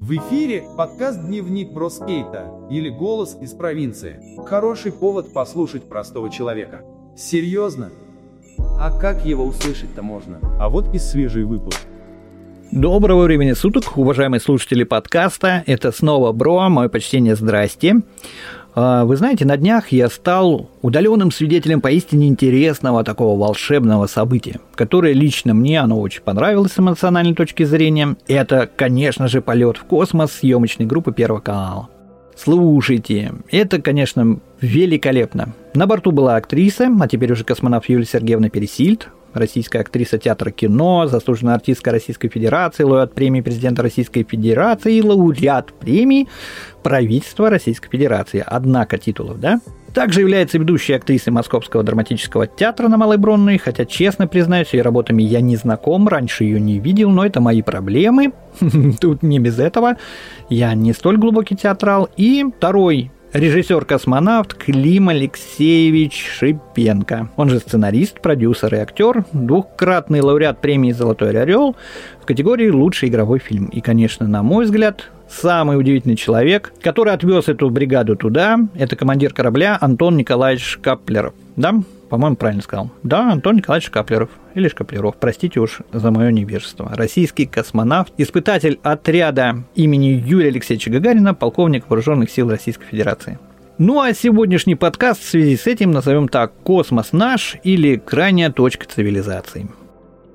В эфире подкаст «Дневник Броскейта» или «Голос из провинции». Хороший повод послушать простого человека. Серьезно? А как его услышать-то можно? А вот и свежий выпуск. Доброго времени суток, уважаемые слушатели подкаста. Это снова Бро, мое почтение, здрасте. А, вы знаете, на днях я стал удаленным свидетелем поистине интересного такого волшебного события, которое лично мне, оно очень понравилось с эмоциональной точки зрения. Это, конечно же, полет в космос съемочной группы Первого канала. Слушайте, это, конечно, великолепно. На борту была актриса, а теперь уже космонавт Юлия Сергеевна Пересильд, российская актриса театра кино, заслуженная артистка Российской Федерации, лауреат премии президента Российской Федерации и лауреат премии правительства Российской Федерации. Однако титулов, да? Также является ведущей актрисой Московского драматического театра на Малой Бронной, хотя, честно признаюсь, ее работами я не знаком, раньше ее не видел, но это мои проблемы. Тут не без этого. Я не столь глубокий театрал. И второй режиссер-космонавт Клим Алексеевич Шипенко. Он же сценарист, продюсер и актер, двухкратный лауреат премии «Золотой орел» в категории «Лучший игровой фильм». И, конечно, на мой взгляд, самый удивительный человек, который отвез эту бригаду туда, это командир корабля Антон Николаевич Каплеров. Да, по-моему, правильно сказал. Да, Антон Николаевич Каплеров. Или Шкаплеров, простите уж за мое невежество. Российский космонавт, испытатель отряда имени Юрия Алексеевича Гагарина, полковник Вооруженных сил Российской Федерации. Ну а сегодняшний подкаст в связи с этим назовем так «Космос наш» или «Крайняя точка цивилизации».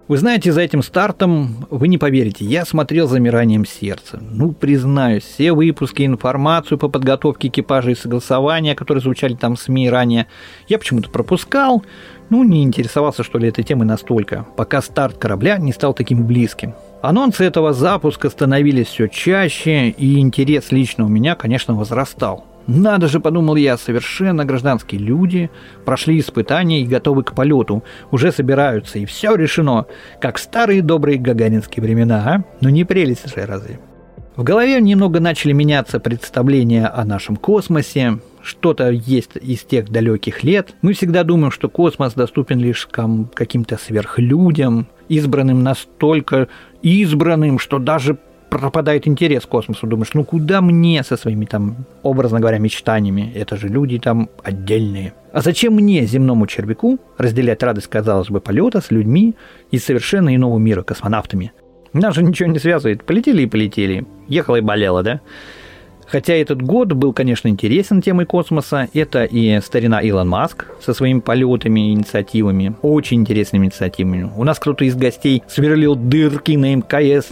Вы знаете, за этим стартом, вы не поверите, я смотрел замиранием сердца. Ну, признаюсь, все выпуски, информацию по подготовке экипажа и согласования, которые звучали там в СМИ ранее, я почему-то пропускал, ну, не интересовался, что ли, этой темой настолько, пока старт корабля не стал таким близким. Анонсы этого запуска становились все чаще, и интерес лично у меня, конечно, возрастал. Надо же, подумал я, совершенно гражданские люди прошли испытания и готовы к полету, уже собираются, и все решено, как старые добрые гагаринские времена, а? Ну не прелесть же разве? В голове немного начали меняться представления о нашем космосе, что-то есть из тех далеких лет. Мы всегда думаем, что космос доступен лишь каким-то сверхлюдям, избранным настолько избранным, что даже пропадает интерес к космосу. Думаешь, ну куда мне со своими там, образно говоря, мечтаниями? Это же люди там отдельные. А зачем мне, земному червяку, разделять радость, казалось бы, полета с людьми из совершенно иного мира, космонавтами? Нас же ничего не связывает. Полетели и полетели. Ехала и болела, да? Хотя этот год был, конечно, интересен темой космоса. Это и старина Илон Маск со своими полетами и инициативами. Очень интересными инициативами. У нас кто-то из гостей сверлил дырки на МКС,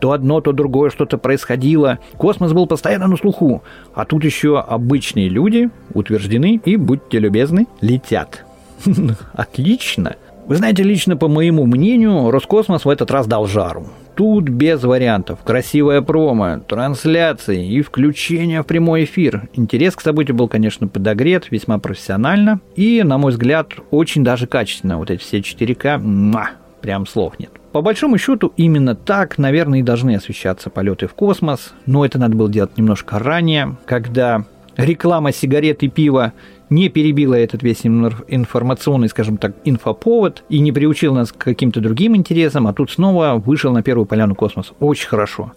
то одно, то другое что-то происходило. Космос был постоянно на слуху. А тут еще обычные люди утверждены и, будьте любезны, летят. Отлично. Вы знаете, лично по моему мнению, Роскосмос в этот раз дал жару. Тут без вариантов. Красивая промо, трансляции и включение в прямой эфир. Интерес к событию был, конечно, подогрет, весьма профессионально и, на мой взгляд, очень даже качественно. Вот эти все 4К, муа, прям слов нет. По большому счету, именно так, наверное, и должны освещаться полеты в космос, но это надо было делать немножко ранее, когда реклама сигарет и пива не перебила этот весь информационный, скажем так, инфоповод и не приучил нас к каким-то другим интересам, а тут снова вышел на первую поляну космос. Очень хорошо.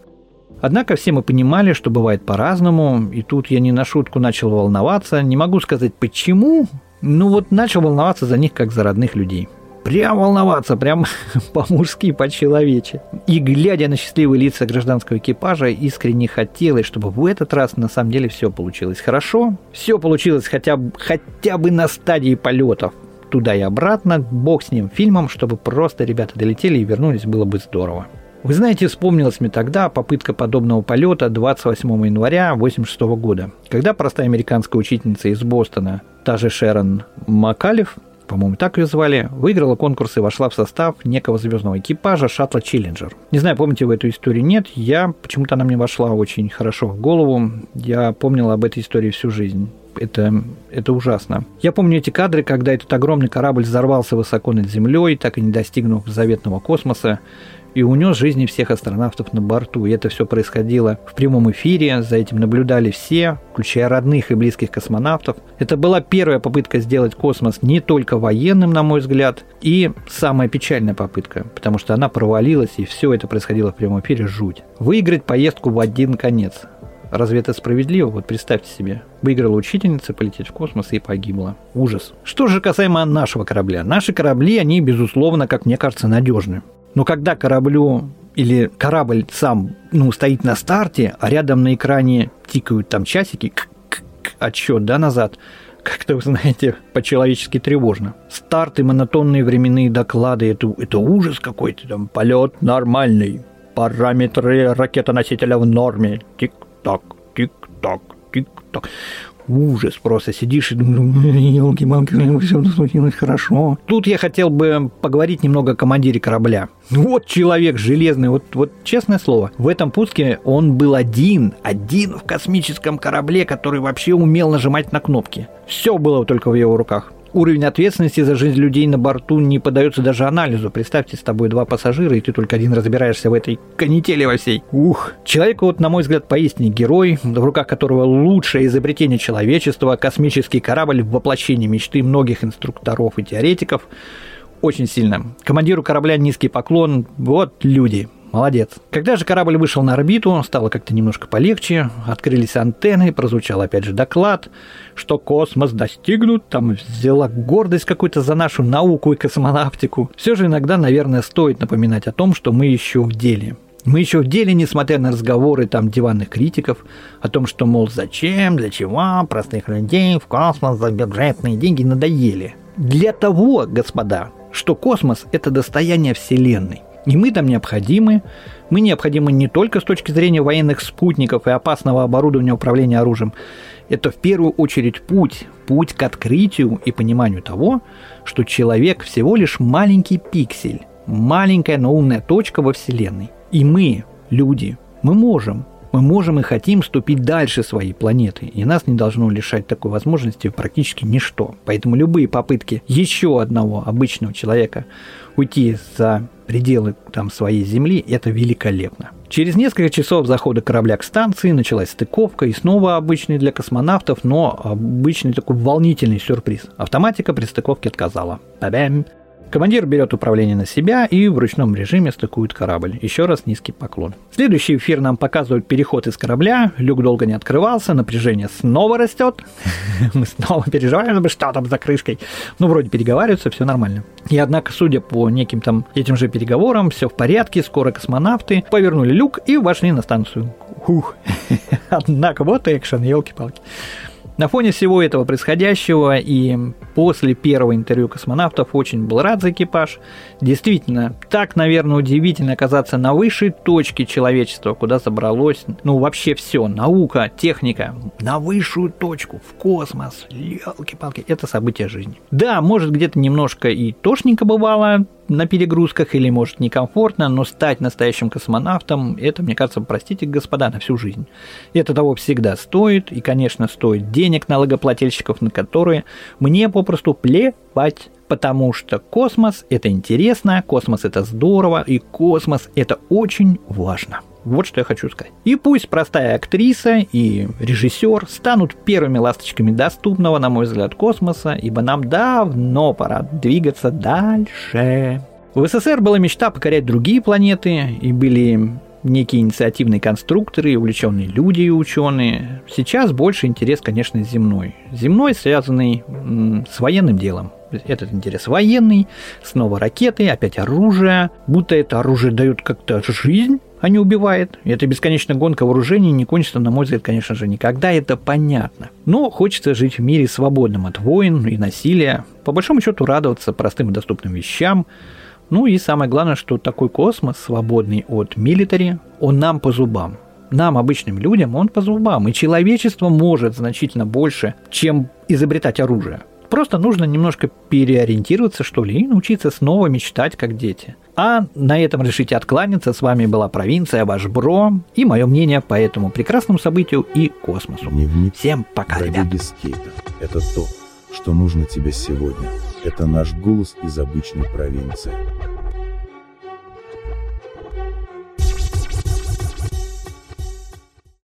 Однако все мы понимали, что бывает по-разному, и тут я не на шутку начал волноваться. Не могу сказать почему, но вот начал волноваться за них как за родных людей прям волноваться, прям по-мужски, по-человече. И глядя на счастливые лица гражданского экипажа, искренне хотелось, чтобы в этот раз на самом деле все получилось хорошо. Все получилось хотя хотя бы на стадии полетов туда и обратно, бог с ним фильмом, чтобы просто ребята долетели и вернулись, было бы здорово. Вы знаете, вспомнилась мне тогда попытка подобного полета 28 января 1986 года, когда простая американская учительница из Бостона, та же Шерон Макалев, по-моему, так ее звали, выиграла конкурс и вошла в состав некого звездного экипажа шаттла Челленджер. Не знаю, помните вы эту историю, нет, я, почему-то она мне вошла очень хорошо в голову, я помнила об этой истории всю жизнь. Это, это ужасно. Я помню эти кадры, когда этот огромный корабль взорвался высоко над землей, так и не достигнув заветного космоса. И унес жизни всех астронавтов на борту. И это все происходило в прямом эфире, за этим наблюдали все, включая родных и близких космонавтов. Это была первая попытка сделать космос не только военным, на мой взгляд, и самая печальная попытка, потому что она провалилась, и все это происходило в прямом эфире жуть. Выиграть поездку в один конец. Разве это справедливо? Вот представьте себе. Выиграла учительница полететь в космос и погибла. Ужас. Что же касаемо нашего корабля? Наши корабли, они, безусловно, как мне кажется, надежны. Но когда кораблю или корабль сам ну, стоит на старте, а рядом на экране тикают там часики, отсчет, да, назад, как-то, вы знаете, по-человечески тревожно. Старты, монотонные временные доклады, это, это ужас какой-то, там, полет нормальный, параметры ракетоносителя в норме, тик-так, тик-так, тик-так ужас просто. Сидишь и думаешь, елки-малки, все случилось хорошо. Тут я хотел бы поговорить немного о командире корабля. Вот человек железный, вот, вот честное слово, в этом пуске он был один, один в космическом корабле, который вообще умел нажимать на кнопки. Все было только в его руках уровень ответственности за жизнь людей на борту не поддается даже анализу. Представьте, с тобой два пассажира, и ты только один разбираешься в этой канители во всей. Ух. Человек, вот, на мой взгляд, поистине герой, в руках которого лучшее изобретение человечества, космический корабль в воплощении мечты многих инструкторов и теоретиков. Очень сильно. Командиру корабля низкий поклон. Вот люди. Молодец. Когда же корабль вышел на орбиту, стало как-то немножко полегче, открылись антенны, прозвучал опять же доклад, что космос достигнут, там взяла гордость какую-то за нашу науку и космонавтику. Все же иногда, наверное, стоит напоминать о том, что мы еще в деле. Мы еще в деле, несмотря на разговоры там диванных критиков о том, что, мол, зачем, для чего простых людей в космос за бюджетные деньги надоели. Для того, господа, что космос – это достояние Вселенной. И мы там необходимы. Мы необходимы не только с точки зрения военных спутников и опасного оборудования управления оружием. Это в первую очередь путь, путь к открытию и пониманию того, что человек всего лишь маленький пиксель, маленькая, но умная точка во Вселенной. И мы, люди, мы можем, мы можем и хотим ступить дальше своей планеты, и нас не должно лишать такой возможности практически ничто. Поэтому любые попытки еще одного обычного человека уйти за пределы там, своей Земли, это великолепно. Через несколько часов захода корабля к станции началась стыковка и снова обычный для космонавтов, но обычный такой волнительный сюрприз. Автоматика при стыковке отказала. Бабам! Командир берет управление на себя и в ручном режиме стыкует корабль. Еще раз низкий поклон. Следующий эфир нам показывает переход из корабля. Люк долго не открывался, напряжение снова растет. Мы снова переживаем, что там за крышкой. Ну, вроде переговариваются, все нормально. И однако, судя по неким там этим же переговорам, все в порядке, скоро космонавты повернули люк и вошли на станцию. Ух. Однако, вот экшен, елки-палки. На фоне всего этого происходящего и после первого интервью космонавтов очень был рад за экипаж. Действительно, так, наверное, удивительно оказаться на высшей точке человечества, куда забралось, ну, вообще все, наука, техника, на высшую точку, в космос, елки-палки, это событие жизни. Да, может, где-то немножко и тошненько бывало, на перегрузках или, может, некомфортно, но стать настоящим космонавтом, это, мне кажется, простите, господа, на всю жизнь. Это того всегда стоит, и, конечно, стоит денег налогоплательщиков, на которые мне попросту плевать. Потому что космос – это интересно, космос – это здорово, и космос – это очень важно. Вот что я хочу сказать. И пусть простая актриса и режиссер станут первыми ласточками доступного, на мой взгляд, космоса, ибо нам давно пора двигаться дальше. В СССР была мечта покорять другие планеты, и были некие инициативные конструкторы, увлеченные люди и ученые. Сейчас больше интерес, конечно, земной. Земной, связанный с военным делом. Этот интерес военный, снова ракеты, опять оружие. Будто это оружие дает как-то жизнь, а не убивает. И эта бесконечная гонка вооружений не кончится, на мой взгляд, конечно же, никогда, это понятно. Но хочется жить в мире свободном от войн и насилия, по большому счету радоваться простым и доступным вещам, ну и самое главное, что такой космос, свободный от милитари, он нам по зубам. Нам, обычным людям, он по зубам. И человечество может значительно больше, чем изобретать оружие. Просто нужно немножко переориентироваться, что ли, и научиться снова мечтать, как дети. А на этом решите откланяться. С вами была провинция, ваш Бро, и мое мнение по этому прекрасному событию и космосу. Дневник Всем пока, ребят. скейта. Это то, что нужно тебе сегодня. Это наш голос из обычной провинции.